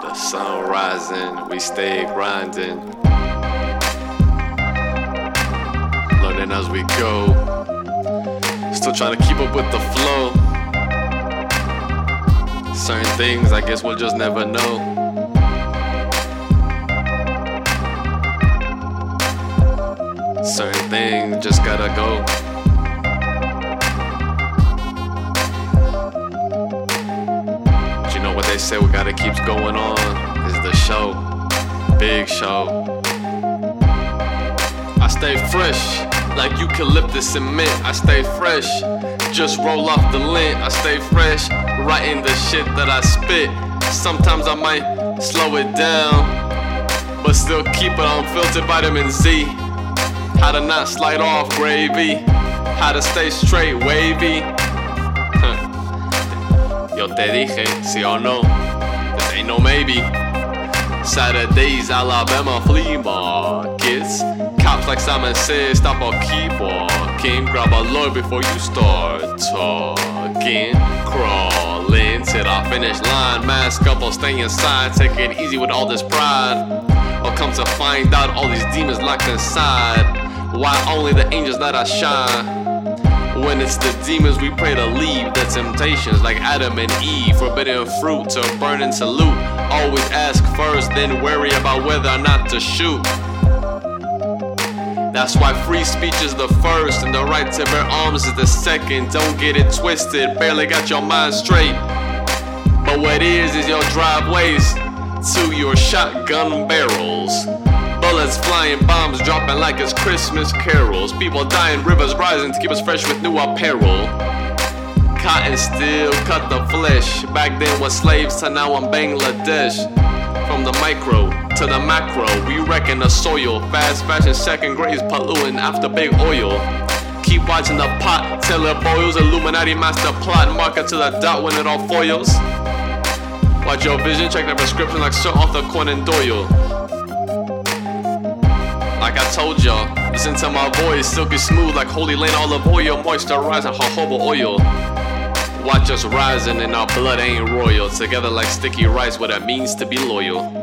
The sun rising, we stay grinding. Learning as we go. Still trying to keep up with the flow. Certain things I guess we'll just never know. Certain things just gotta go. But you know what they say, we gotta keep going on. Is the show, big show. I stay fresh, like eucalyptus and mint. I stay fresh, just roll off the lint. I stay fresh, writing the shit that I spit. Sometimes I might slow it down, but still keep it on filtered vitamin Z. How to not slide off gravy, how to stay straight wavy. Yo te dije, sí o no, this ain't no maybe. Saturdays, Alabama flea markets. Cops like Simon says, stop or keep walking. Grab a lawyer before you start talking. Crawling to the finish line. Mask up or stay inside. Take it easy with all this pride. Or come to find out all these demons locked inside. Why only the angels let us shine? When it's the demons, we pray to leave the temptations like Adam and Eve, forbidden fruit to burn and salute. Always ask first, then worry about whether or not to shoot. That's why free speech is the first, and the right to bear arms is the second. Don't get it twisted, barely got your mind straight. But what is, is your driveways to your shotgun barrels. Bullets flying, bombs dropping like it's Christmas carols. People dying, rivers rising to keep us fresh with new apparel. Cotton still cut the flesh. Back then was slaves to now I'm Bangladesh. From the micro to the macro, we reckon the soil. Fast fashion, second grades polluting after big oil. Keep watching the pot till it boils. Illuminati master plot, market to the dot when it all foils. Watch your vision, check the prescription like Sir Arthur Conan Doyle. Like I told y'all, listen to my voice, silky smooth like holy land olive oil, moisturizing jojoba oil. Watch us rising and our blood ain't royal. Together like sticky rice, what it means to be loyal.